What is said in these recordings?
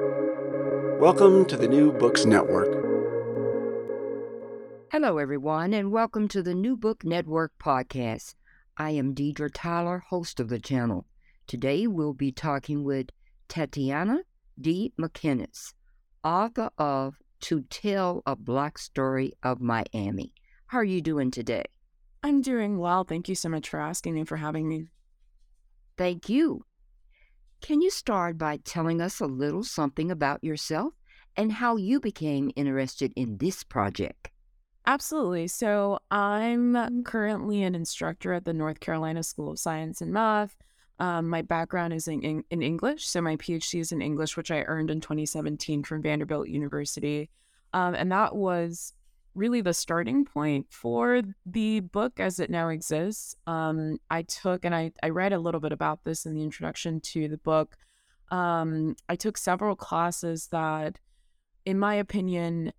Welcome to the New Books Network. Hello, everyone, and welcome to the New Book Network podcast. I am Deidre Tyler, host of the channel. Today we'll be talking with Tatiana D. McInnis, author of To Tell a Black Story of Miami. How are you doing today? I'm doing well. Thank you so much for asking and for having me. Thank you. Can you start by telling us a little something about yourself and how you became interested in this project? Absolutely. So, I'm currently an instructor at the North Carolina School of Science and Math. Um, my background is in, in, in, English. So, my PhD is in English, which I earned in 2017 from Vanderbilt University. Um, and that was really the starting point for the book as it now exists. Um, I took, and I, I read a little bit about this in the introduction to the book. Um, I took several classes that, in my opinion,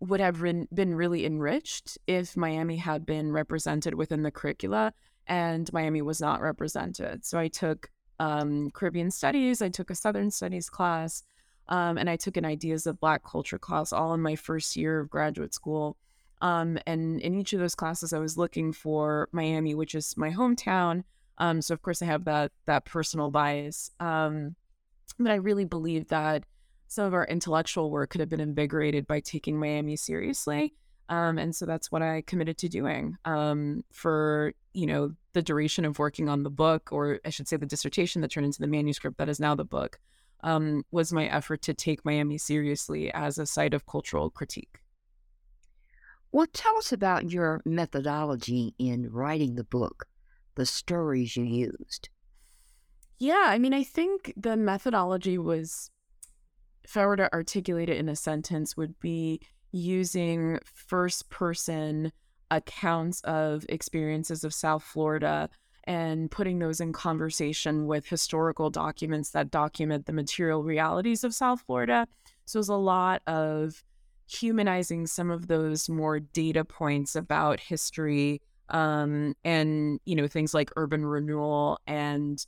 would have been, been really enriched if Miami had been represented within the curricula, and Miami was not represented. So I took um, Caribbean Studies, I took a Southern Studies class, um, and I took an Ideas of Black Culture class all in my first year of graduate school. Um, and in each of those classes, I was looking for Miami, which is my hometown. Um, so of course, I have that that personal bias. Um, but I really believe that some of our intellectual work could have been invigorated by taking Miami seriously. Um, and so that's what I committed to doing um, for you know the duration of working on the book, or I should say, the dissertation that turned into the manuscript that is now the book um, was my effort to take Miami seriously as a site of cultural critique. Well, tell us about your methodology in writing the book, the stories you used. Yeah, I mean, I think the methodology was, if I were to articulate it in a sentence, would be using first person accounts of experiences of South Florida and putting those in conversation with historical documents that document the material realities of South Florida. So there's a lot of humanizing some of those more data points about history um, and you know things like urban renewal and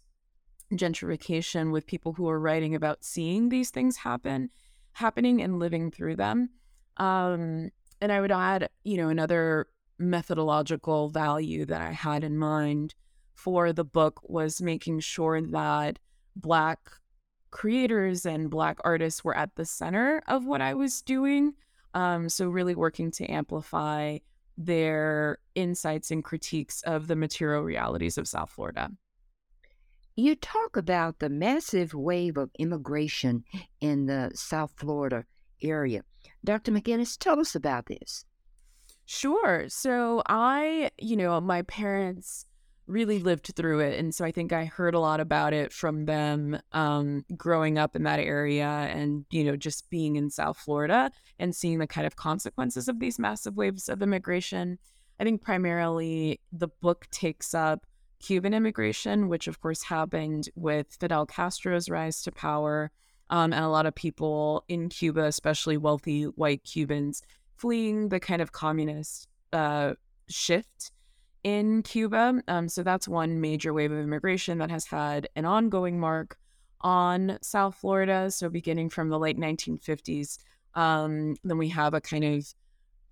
gentrification with people who are writing about seeing these things happen happening and living through them um, and i would add you know another methodological value that i had in mind for the book was making sure that Black creators and Black artists were at the center of what I was doing. Um, so, really working to amplify their insights and critiques of the material realities of South Florida. You talk about the massive wave of immigration in the South Florida area. Dr. McGinnis, tell us about this. Sure. So, I, you know, my parents really lived through it and so i think i heard a lot about it from them um, growing up in that area and you know just being in south florida and seeing the kind of consequences of these massive waves of immigration. I think primarily the book takes up cuban immigration which of course happened with fidel castro's rise to power um, and a lot of people in cuba especially wealthy white cubans fleeing the kind of communist uh, shift in Cuba. Um, so that's one major wave of immigration that has had an ongoing mark on South Florida. So beginning from the late 1950s, um, then we have a kind of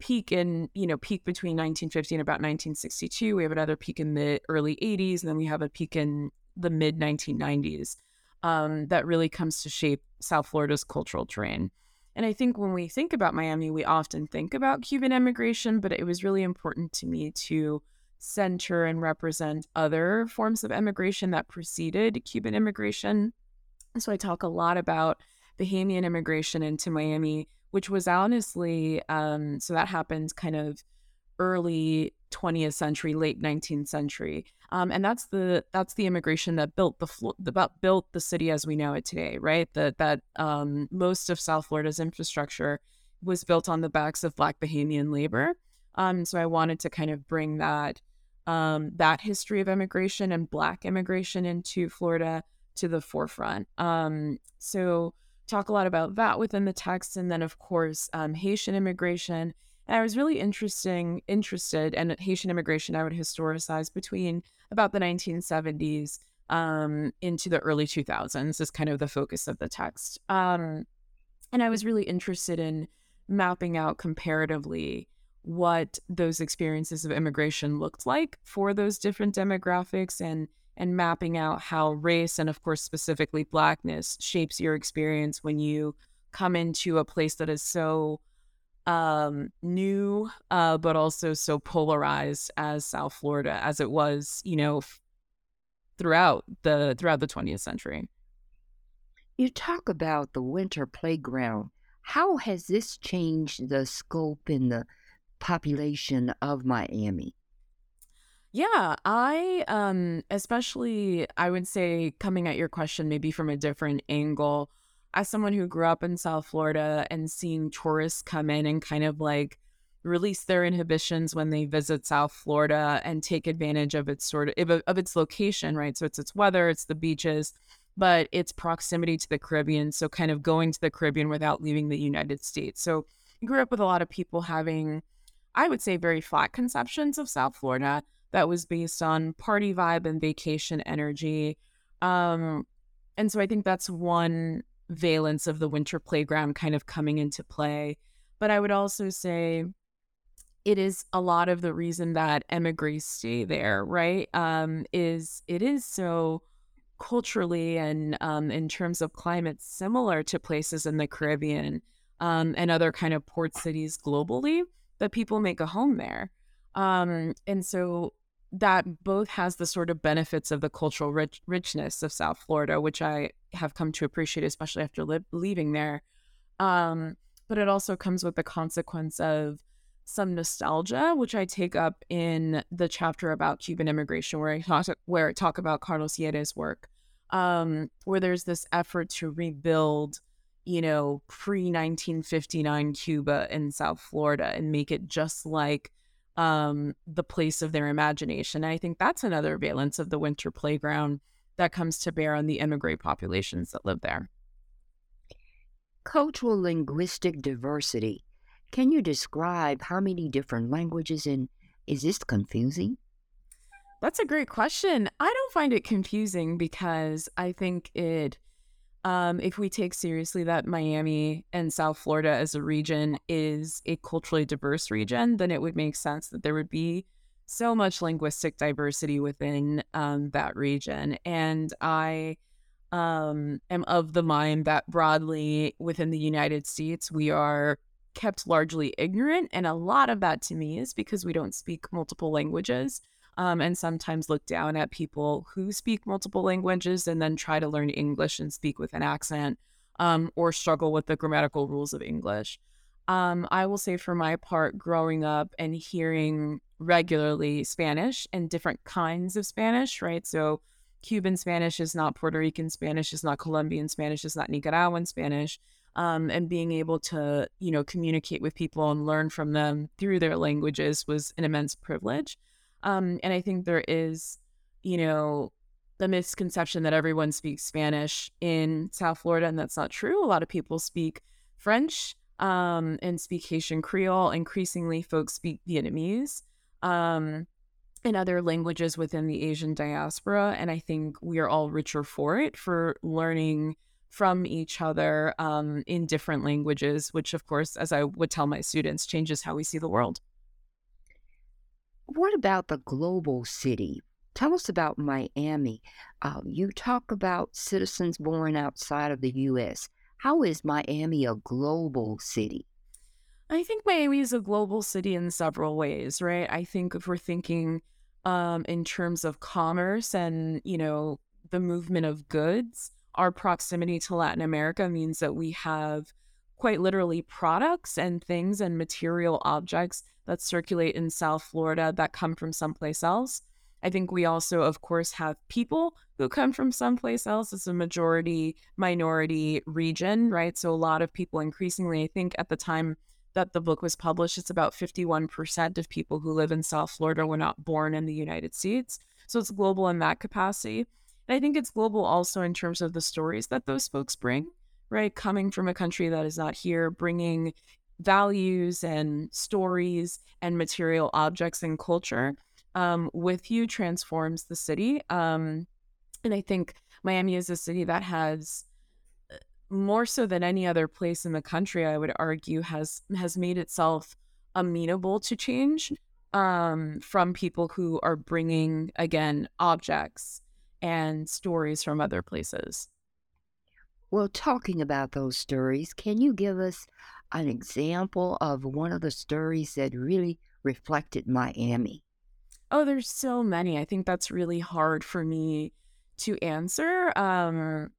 peak in, you know, peak between 1950 and about 1962. We have another peak in the early 80s, and then we have a peak in the mid 1990s um, that really comes to shape South Florida's cultural terrain. And I think when we think about Miami, we often think about Cuban immigration, but it was really important to me to center and represent other forms of immigration that preceded Cuban immigration. So I talk a lot about Bahamian immigration into Miami, which was honestly, um, so that happened kind of early 20th century, late 19th century, um, and that's the that's the immigration that built the, the built the city as we know it today, right? That that um, most of South Florida's infrastructure was built on the backs of Black Bahamian labor. Um, so I wanted to kind of bring that um, that history of immigration and Black immigration into Florida to the forefront. Um, so, talk a lot about that within the text, and then of course um, Haitian immigration. And I was really interesting, interested, and Haitian immigration I would historicize between about the 1970s um, into the early 2000s is kind of the focus of the text. Um, and I was really interested in mapping out comparatively what those experiences of immigration looked like for those different demographics and and mapping out how race and of course specifically blackness shapes your experience when you come into a place that is so um, new uh, but also so polarized as South Florida as it was, you know, f- throughout the throughout the 20th century. You talk about the winter playground. How has this changed the scope and the population of Miami? Yeah, I um especially I would say coming at your question maybe from a different angle as someone who grew up in South Florida and seeing tourists come in and kind of like release their inhibitions when they visit South Florida and take advantage of its sort of of its location, right? So it's its weather, it's the beaches, but its proximity to the Caribbean, so kind of going to the Caribbean without leaving the United States. So I grew up with a lot of people having I would say, very flat conceptions of South Florida that was based on party vibe and vacation energy. Um, and so I think that's one valence of the winter playground kind of coming into play. But I would also say it is a lot of the reason that emigres stay there, right? Um, is it is so culturally and um, in terms of climate similar to places in the Caribbean um, and other kind of port cities globally people make a home there. Um, and so that both has the sort of benefits of the cultural rich- richness of South Florida, which I have come to appreciate, especially after li- leaving there. Um, but it also comes with the consequence of some nostalgia, which I take up in the chapter about Cuban immigration, where I talk, where I talk about Carlos Eire's work, um, where there's this effort to rebuild you know, pre 1959 Cuba in South Florida and make it just like um, the place of their imagination. And I think that's another valence of the winter playground that comes to bear on the immigrant populations that live there. Cultural linguistic diversity. Can you describe how many different languages and is this confusing? That's a great question. I don't find it confusing because I think it um, if we take seriously that Miami and South Florida as a region is a culturally diverse region, then it would make sense that there would be so much linguistic diversity within um, that region. And I um, am of the mind that broadly within the United States, we are kept largely ignorant. And a lot of that to me is because we don't speak multiple languages um, and sometimes look down at people who speak multiple languages and then try to learn English and speak with an accent um, or struggle with the grammatical rules of English. Um, I will say, for my part, growing up and hearing regularly Spanish and different kinds of Spanish, right? So, Cuban Spanish is not Puerto Rican Spanish, is not Colombian Spanish, is not Nicaraguan Spanish. Um, and being able to, you know, communicate with people and learn from them through their languages was an immense privilege. Um, and I think there is, you know, the misconception that everyone speaks Spanish in South Florida, and that's not true. A lot of people speak French um, and speak Haitian Creole. Increasingly, folks speak Vietnamese um, and other languages within the Asian diaspora. And I think we are all richer for it, for learning from each other um, in different languages, which, of course, as I would tell my students, changes how we see the world. What about the global city? Tell us about Miami. Uh, you talk about citizens born outside of the U.S. How is Miami a global city? I think Miami is a global city in several ways, right? I think if we're thinking um, in terms of commerce and, you know, the movement of goods, our proximity to Latin America means that we have quite literally products and things and material objects that circulate in South Florida that come from someplace else. I think we also, of course, have people who come from someplace else. It's a majority minority region, right? So a lot of people increasingly, I think at the time that the book was published, it's about 51% of people who live in South Florida were not born in the United States. So it's global in that capacity. And I think it's global also in terms of the stories that those folks bring, right? Coming from a country that is not here, bringing values and stories and material objects and culture um, with you transforms the city. Um, And I think Miami is a city that has uh, more so than any other place in the country, I would argue, has has made itself amenable to change um, from people who are bringing again objects and stories from other places. Well, talking about those stories, can you give us an example of one of the stories that really reflected Miami? Oh, there's so many. I think that's really hard for me to answer um,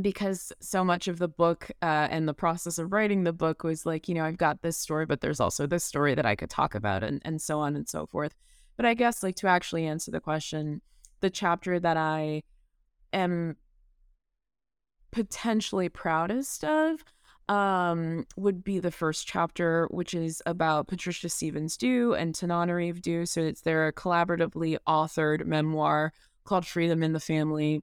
because so much of the book uh, and the process of writing the book was like, you know, I've got this story, but there's also this story that I could talk about and, and so on and so forth. But I guess, like, to actually answer the question, the chapter that I am potentially proudest of um, would be the first chapter, which is about Patricia Stephens Due and Tananarive Due. So it's their collaboratively authored memoir called Freedom in the Family.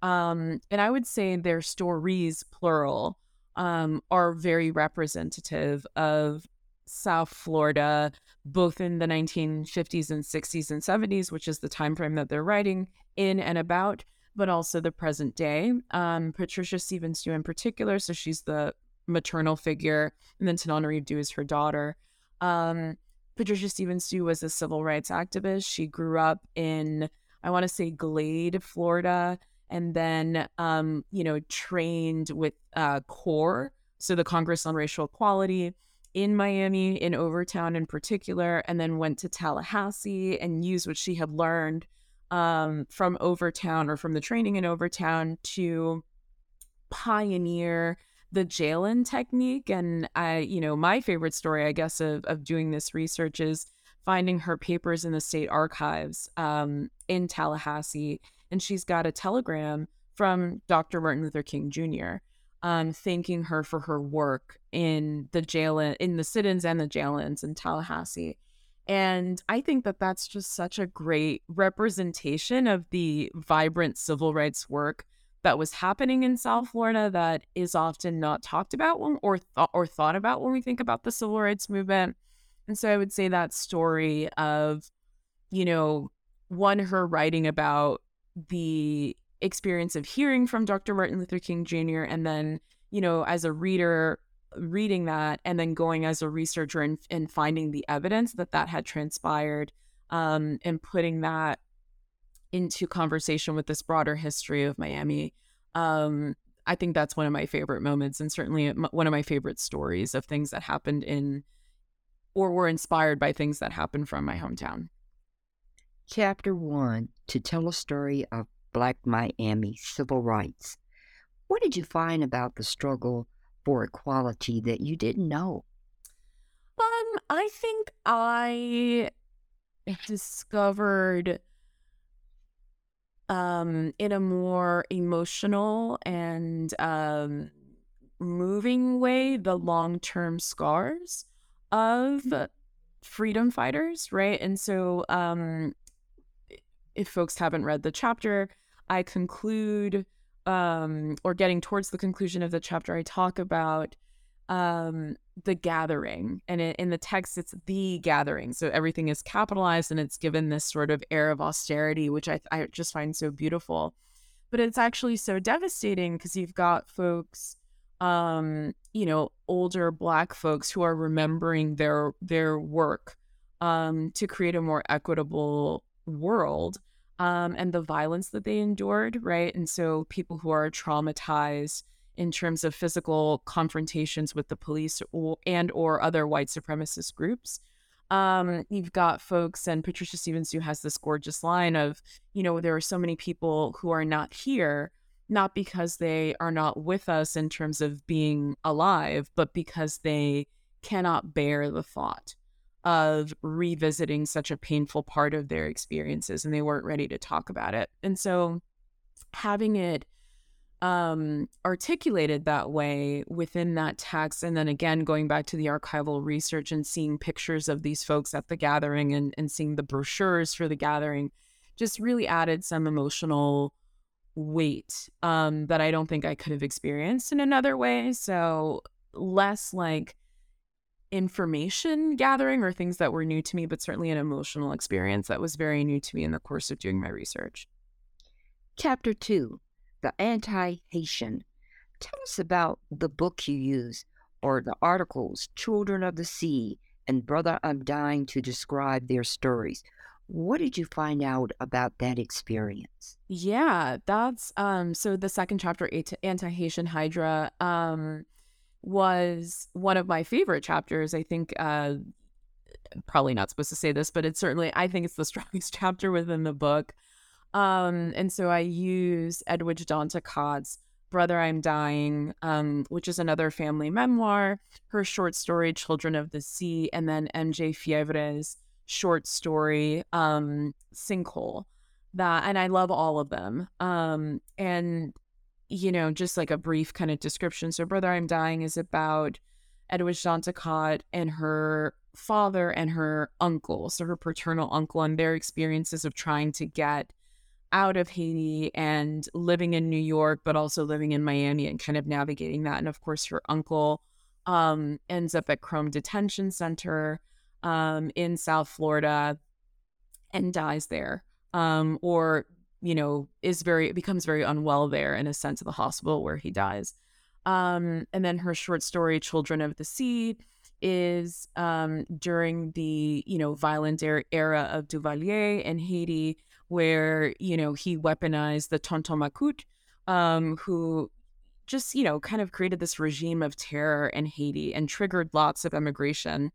Um, and I would say their stories, plural, um, are very representative of South Florida, both in the 1950s and 60s and 70s, which is the time frame that they're writing in and about, but also the present day. Um, Patricia Stephens Due in particular, so she's the maternal figure, and then Tananarive Due is her daughter. Um, Patricia Stephens Due was a civil rights activist. She grew up in, I want to say, Glade, Florida, and then, um, you know, trained with uh, CORE, so the Congress on Racial Equality in Miami, in Overtown in particular, and then went to Tallahassee and used what she had learned um, from Overtown or from the training in Overtown to pioneer the jail-in technique. And I, you know, my favorite story, I guess, of, of doing this research is finding her papers in the state archives um, in Tallahassee. And she's got a telegram from Dr. Martin Luther King Jr. Um, thanking her for her work in the jail in the sit-ins and the jail-ins in Tallahassee. And I think that that's just such a great representation of the vibrant civil rights work that was happening in South Florida that is often not talked about when, or th- or thought about when we think about the civil rights movement. And so I would say that story of, you know, one her writing about the experience of hearing from Dr. Martin Luther King Jr. and then, you know, as a reader reading that and then going as a researcher and, and finding the evidence that that had transpired um, and putting that into conversation with this broader history of Miami. Um, I think that's one of my favorite moments, and certainly one of my favorite stories of things that happened in or were inspired by things that happened from my hometown. Chapter one to tell a story of Black Miami civil rights. What did you find about the struggle for equality that you didn't know? Um, I think I discovered um, in a more emotional and um, moving way the long term scars of freedom fighters, right? And so, um, if folks haven't read the chapter, I conclude, um, or getting towards the conclusion of the chapter, I talk about um, the gathering. And in the text, it's the gathering. So everything is capitalized and it's given this sort of air of austerity, which I, I just find so beautiful. But it's actually so devastating because you've got folks, um, you know, older Black folks who are remembering their their work um, to create a more equitable world. Um, and the violence that they endured, right? And so people who are traumatized in terms of physical confrontations with the police or, and or other white supremacist groups. Um, you've got folks, and Patricia Stephens who has this gorgeous line of, you know, there are so many people who are not here, not because they are not with us in terms of being alive, but because they cannot bear the thought of revisiting such a painful part of their experiences and they weren't ready to talk about it. And so having it um, articulated that way within that text. And then again, going back to the archival research and seeing pictures of these folks at the gathering and, and seeing the brochures for the gathering just really added some emotional weight um, that I don't think I could have experienced in another way. So, less like information gathering or things that were new to me, but certainly an emotional experience that was very new to me in the course of doing my research. Chapter 2 The Anti Haitian. Tell us about the book you use or the articles Children of the Sea and Brother I'm Dying to describe their stories. What did you find out about that experience? Yeah, that's um so the second chapter anti-Haitian Hydra um was one of my favorite chapters. I think uh probably not supposed to say this, but it's certainly I think it's the strongest chapter within the book. Um and so I use Edwidge Danticat's Brother I'm Dying, um, which is another family memoir, her short story Children of the Sea, and then MJ Fievre's short story um, Sinkhole. That and I love all of them. Um, and you know, just like a brief kind of description. So Brother I'm Dying is about Edwidge Danticat and her father and her uncle, so her paternal uncle, and their experiences of trying to get out of Haiti and living in New York, but also living in Miami and kind of navigating that. And of course, her uncle um, ends up at Krome Detention Center um, in South Florida and dies there, um, or you know, is very becomes very unwell there in a sense of the hospital where he dies. Um, and then her short story, Children of the Sea, is um, during the you know violent era of Duvalier in Haiti where you know he weaponized the Tonton um, who just you know kind of created this regime of terror in Haiti and triggered lots of emigration.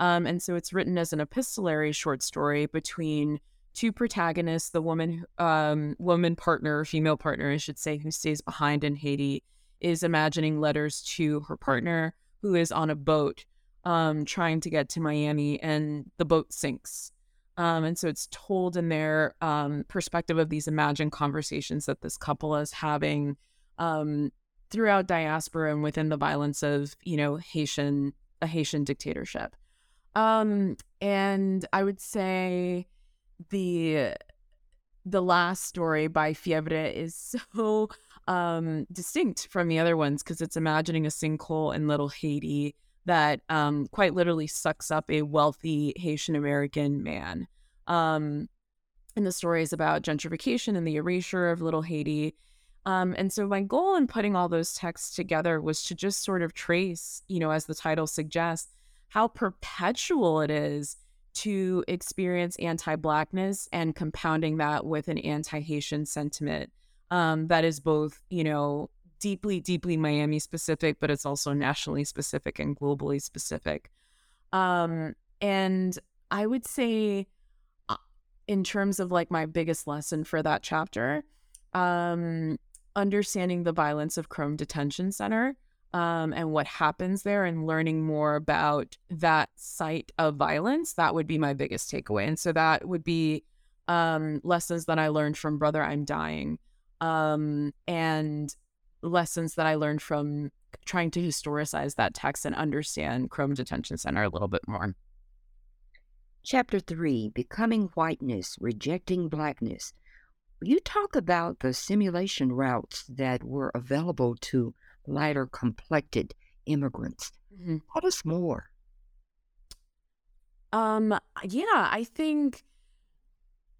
Um, and so it's written as an epistolary short story between two protagonists, the woman um, woman partner, female partner, I should say, who stays behind in Haiti, is imagining letters to her partner who is on a boat um, trying to get to Miami, and the boat sinks. Um, and so it's told in their um, perspective of these imagined conversations that this couple is having um, throughout diaspora and within the violence of, you know, Haitian, a Haitian dictatorship. Um, and I would say the the last story by Fievre is so um, distinct from the other ones because it's imagining a sinkhole in Little Haiti that um, quite literally sucks up a wealthy Haitian American man. Um, and the story is about gentrification and the erasure of Little Haiti. Um, and so my goal in putting all those texts together was to just sort of trace, you know, as the title suggests, how perpetual it is to experience anti-blackness and compounding that with an anti-Haitian sentiment um, that is both, you know, deeply, deeply Miami specific, but it's also nationally specific and globally specific. Um, and I would say, uh, in terms of like my biggest lesson for that chapter, um, understanding the violence of Krome Detention Center um, and what happens there and learning more about that site of violence, that would be my biggest takeaway. And so that would be um, lessons that I learned from Brother I'm Dying um, and lessons that I learned from trying to historicize that text and understand Krome Detention Center a little bit more. Chapter 3 Becoming Whiteness, Rejecting Blackness. You talk about the simulation routes that were available to lighter complected immigrants. Mm-hmm. Tell us more. Um, yeah, I think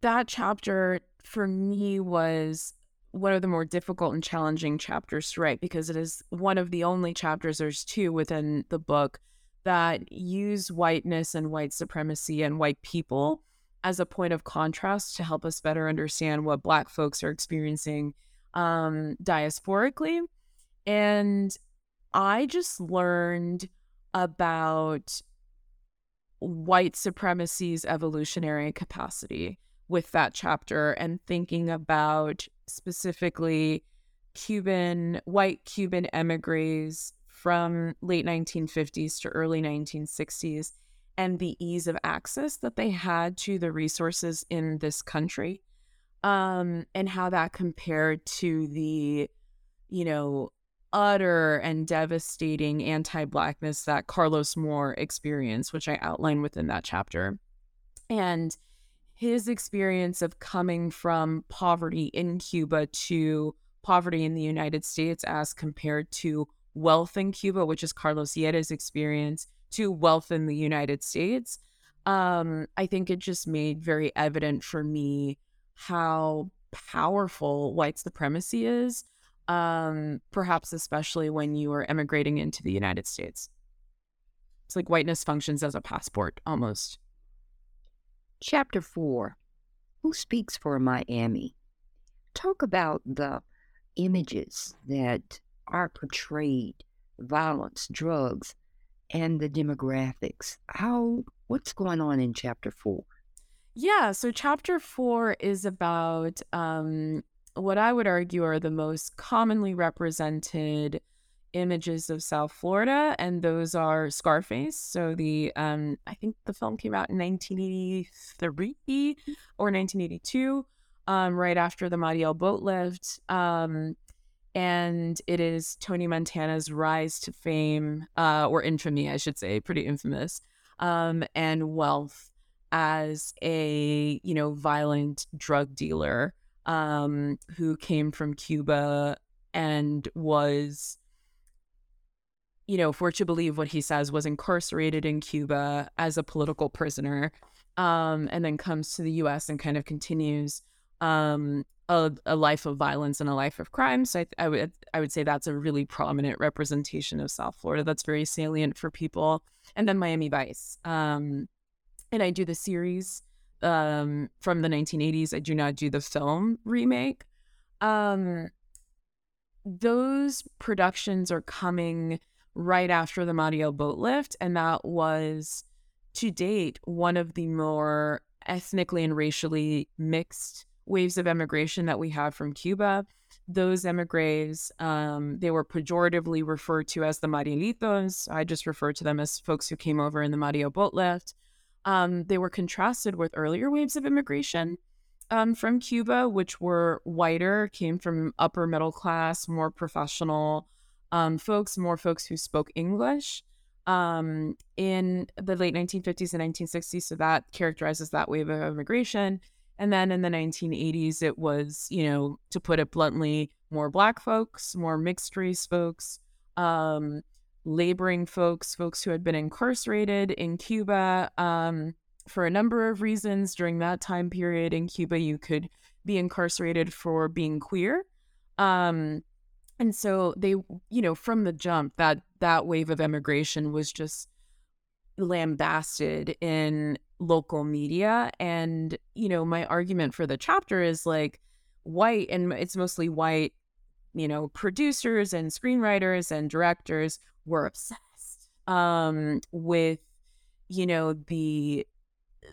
that chapter for me was one of the more difficult and challenging chapters to write because it is one of the only chapters, there's two within the book, that use whiteness and white supremacy and white people as a point of contrast to help us better understand what Black folks are experiencing um, diasporically. And I just learned about white supremacy's evolutionary capacity with that chapter and thinking about specifically Cuban, white Cuban emigres from late 1950s to early 1960s and the ease of access that they had to the resources in this country um, and how that compared to the, you know, utter and devastating anti Blackness that Carlos Moore experienced, which I outline within that chapter. And his experience of coming from poverty in Cuba to poverty in the United States as compared to wealth in Cuba, which is Carlos Eire's experience, to wealth in the United States. Um, I think it just made very evident for me how powerful white supremacy is, um, perhaps especially when you are emigrating into the United States. It's like whiteness functions as a passport almost. Chapter 4 Who Speaks for Miami? Talk about the images that are portrayed violence, drugs, and the demographics. How what's going on in chapter 4? Yeah, so chapter 4 is about um what I would argue are the most commonly represented images of South Florida, and those are Scarface. So the um, I think the film came out in 1983 or 1982, um, right after the Mariel boat lift. Um, and it is Tony Montana's rise to fame, uh, or infamy, I should say, pretty infamous, um, and wealth as a you know violent drug dealer um, who came from Cuba and was you know, if we're to believe what he says, was incarcerated in Cuba as a political prisoner, um, and then comes to the U.S. and kind of continues um, a, a, life of violence and a life of crime. So I, I, would I would say that's a really prominent representation of South Florida. That's very salient for people. And then Miami Vice. Um, and I do the series um, from the 1980s. I do not do the film remake. Um, those productions are coming right after the Mariel boat lift. And that was, to date, one of the more ethnically and racially mixed waves of immigration that we have from Cuba. Those emigres, um, they were pejoratively referred to as the Marielitos. I just refer to them as folks who came over in the Mariel boat lift. Um, they were contrasted with earlier waves of immigration um, from Cuba, which were whiter, came from upper middle class, more professional, um, folks, more folks who spoke English um, in the late 1950s and 1960s. So that characterizes that wave of immigration. And then in the 1980s, it was, you know, to put it bluntly, more Black folks, more mixed race folks, um, laboring folks, folks who had been incarcerated in Cuba um, for a number of reasons. During that time period in Cuba, you could be incarcerated for being queer. Um, and so they you know from the jump that that wave of emigration was just lambasted in local media and you know my argument for the chapter is like white and it's mostly white you know producers and screenwriters and directors were obsessed um with you know the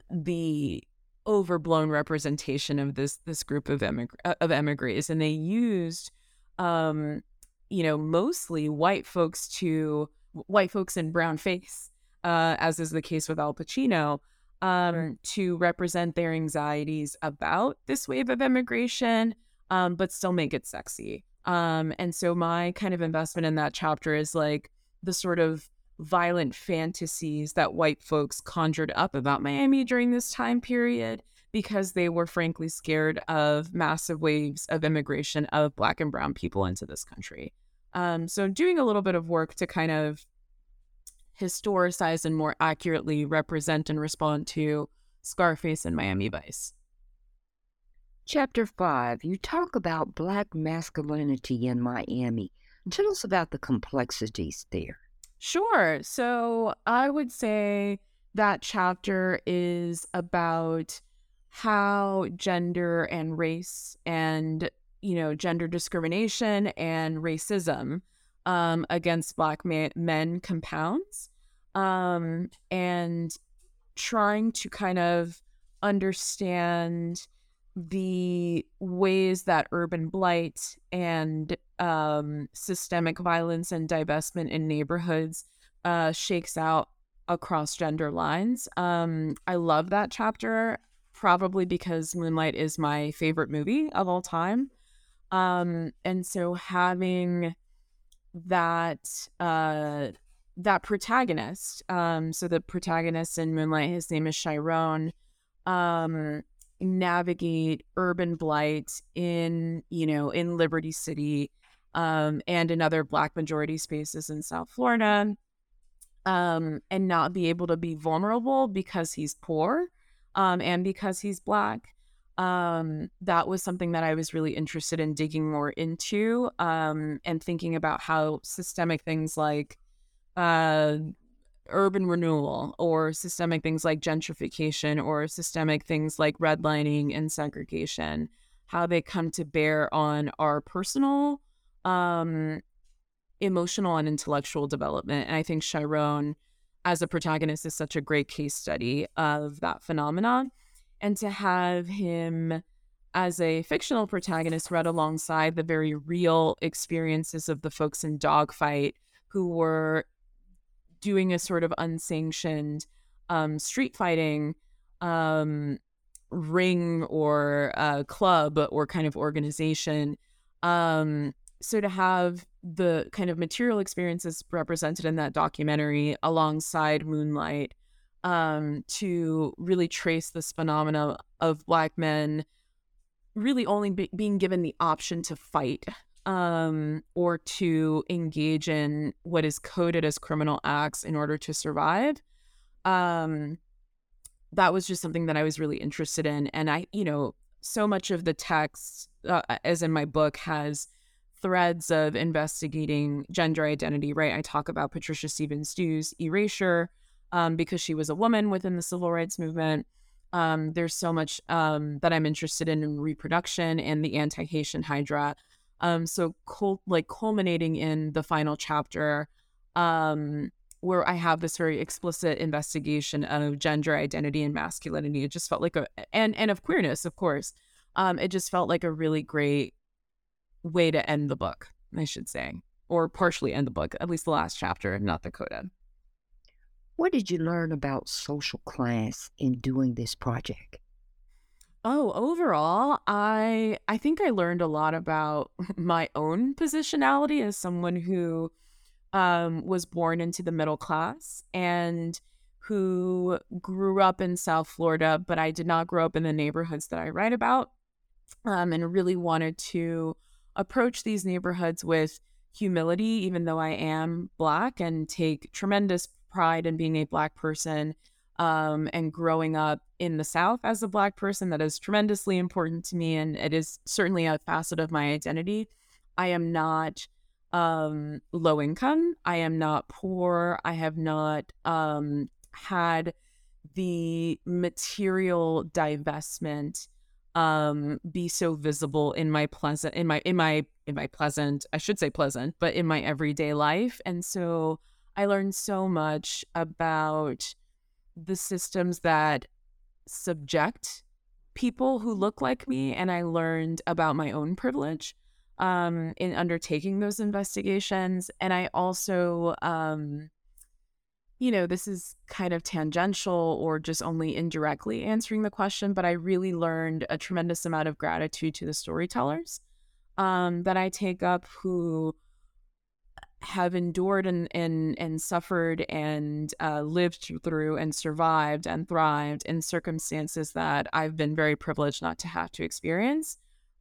the overblown representation of this this group of emig- of emigres and they used um, you know, mostly white folks to white folks in brown face, uh, as is the case with Al Pacino, um, to represent their anxieties about this wave of immigration, um, but still make it sexy. Um, and so my kind of investment in that chapter is like the sort of violent fantasies that white folks conjured up about Miami during this time period because they were frankly scared of massive waves of immigration of Black and Brown people into this country. Um, so, doing a little bit of work to kind of historicize and more accurately represent and respond to Scarface and Miami Vice. Chapter 5, you talk about Black masculinity in Miami. Tell us about the complexities there. Sure. So, I would say that chapter is about how gender and race and you know gender discrimination and racism um, against black ma- men compounds um, and trying to kind of understand the ways that urban blight and um, systemic violence and divestment in neighborhoods uh, shakes out across gender lines. Um, I love that chapter probably because Moonlight is my favorite movie of all time. Um, and so having that uh that protagonist, um, so the protagonist in Moonlight, his name is Chiron, um, navigate urban blight in, you know, in Liberty City, um, and in other black majority spaces in South Florida. Um, and not be able to be vulnerable because he's poor um, and because he's black. um, that was something that I was really interested in digging more into um, and thinking about how systemic things like uh, urban renewal or systemic things like gentrification or systemic things like redlining and segregation, how they come to bear on our personal, um, emotional, and intellectual development. And I think Chiron, as a protagonist, is such a great case study of that phenomenon and to have him as a fictional protagonist read alongside the very real experiences of the folks in Dawg Fight who were doing a sort of unsanctioned um, street fighting um, ring or uh, club or kind of organization. Um, so to have the kind of material experiences represented in that documentary alongside Moonlight um, to really trace this phenomena of Black men really only be- being given the option to fight um, or to engage in what is coded as criminal acts in order to survive. Um, that was just something that I was really interested in. And I, you know, so much of the text, uh, as in my book, has threads of investigating gender identity, right? I talk about Patricia Stephens Due's erasure um, because she was a woman within the civil rights movement. Um, there's so much um, that I'm interested in in reproduction and the anti-Haitian Hydra. Um, so cul- like culminating in the final chapter, um, where I have this very explicit investigation of gender identity and masculinity. It just felt like a and and of queerness, of course. Um, it just felt like a really great way to end the book, I should say, or partially end the book, at least the last chapter, not the coda. What did you learn about social class in doing this project? Oh, overall, I I think I learned a lot about my own positionality as someone who um, was born into the middle class and who grew up in South Florida, but I did not grow up in the neighborhoods that I write about, um, and really wanted to approach these neighborhoods with humility, even though I am Black, and take tremendous pride in being a Black person um, and growing up in the South as a Black person. That is tremendously important to me. And it is certainly a facet of my identity. I am not um, low income. I am not poor. I have not um, had the material divestment um be so visible in my pleasant in my in my in my pleasant i should say pleasant but in my everyday life and so I learned so much about the systems that subject people who look like me. And I learned about my own privilege um, in undertaking those investigations. And I also, um, you know, this is kind of tangential or just only indirectly answering the question, but I really learned a tremendous amount of gratitude to the storytellers um, that I take up who have endured and and and suffered and uh, lived through and survived and thrived in circumstances that I've been very privileged not to have to experience.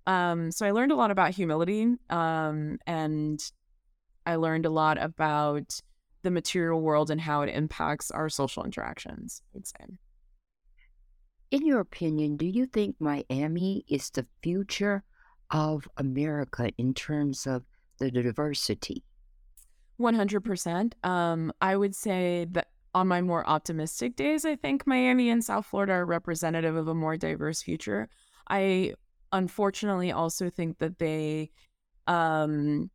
Um, so I learned a lot about humility, um, and I learned a lot about the material world and how it impacts our social interactions. I'd say. In your opinion, do you think Miami is the future of America in terms of the diversity? 100%. Um, I would say that on my more optimistic days, I think Miami and South Florida are representative of a more diverse future. I unfortunately also think that they, um,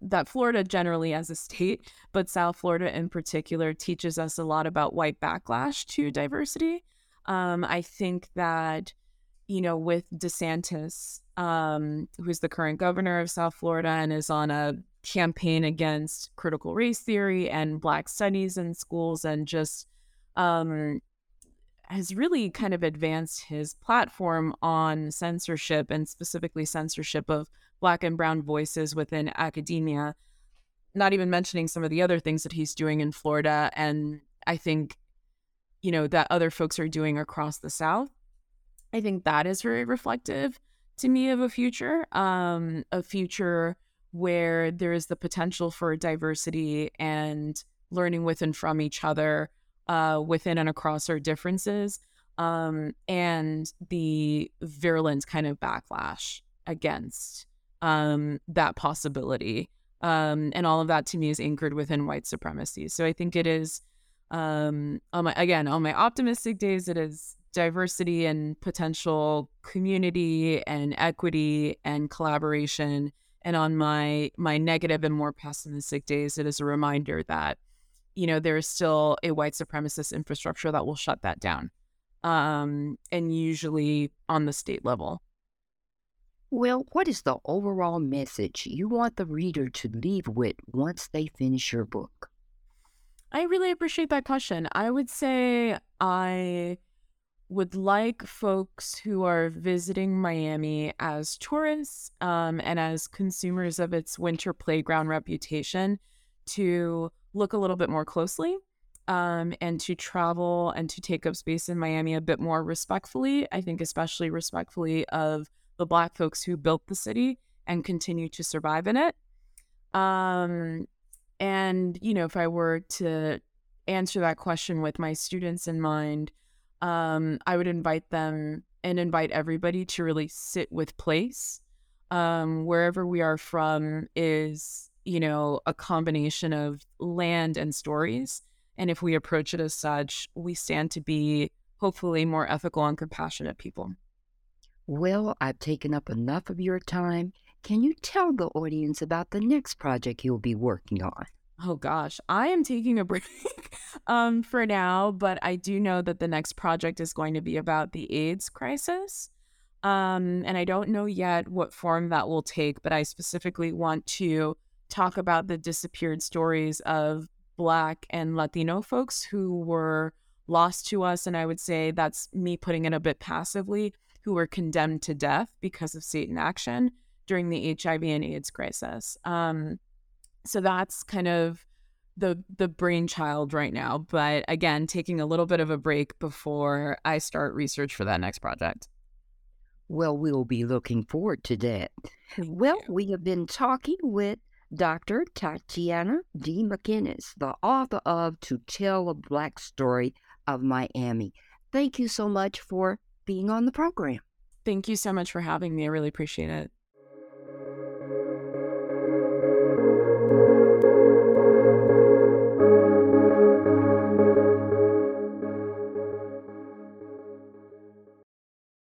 that Florida generally as a state, but South Florida in particular, teaches us a lot about white backlash to diversity. Um, I think that, you know, with DeSantis, um, who's the current governor of South Florida and is on a campaign against critical race theory and Black studies in schools and just um, has really kind of advanced his platform on censorship and specifically censorship of Black and Brown voices within academia. Not even mentioning some of the other things that he's doing in Florida. And I think, you know, that other folks are doing across the South. I think that is very reflective to me of a future, um, a future where there is the potential for diversity and learning with and from each other uh, within and across our differences. um, and the virulent kind of backlash against um, that possibility. Um, and all of that to me is anchored within white supremacy. So I think it is, um, on my again on my optimistic days, it is diversity and potential community and equity and collaboration. And on my my negative and more pessimistic days, it is a reminder that you know there is still a white supremacist infrastructure that will shut that down, um, and usually on the state level. Well, what is the overall message you want the reader to leave with once they finish your book? I really appreciate that question. I would say I would like folks who are visiting Miami as tourists um, and as consumers of its winter playground reputation to look a little bit more closely um, and to travel and to take up space in Miami a bit more respectfully. I think, especially respectfully of the Black folks who built the city and continue to survive in it. Um, and, you know, if I were to answer that question with my students in mind, um, I would invite them and invite everybody to really sit with place. Um, wherever we are from is, you know, a combination of land and stories. And if we approach it as such, we stand to be hopefully more ethical and compassionate people. Well, I've taken up enough of your time. Can you tell the audience about the next project you'll be working on? Oh gosh, I am taking a break um, for now, but I do know that the next project is going to be about the AIDS crisis. Um, and I don't know yet what form that will take, but I specifically want to talk about the disappeared stories of Black and Latino folks who were lost to us. And I would say that's me putting it a bit passively who were condemned to death because of state inaction during the HIV and AIDS crisis. Um, so that's kind of the the brainchild right now. But again, taking a little bit of a break before I start research for that next project. Well, we'll be looking forward to that. Thank well, you. we have been talking with Dr. Tatiana D. McInnis, the author of To Tell a Black Story of Miami. Thank you so much for being on the program. Thank you so much for having me. I really appreciate it.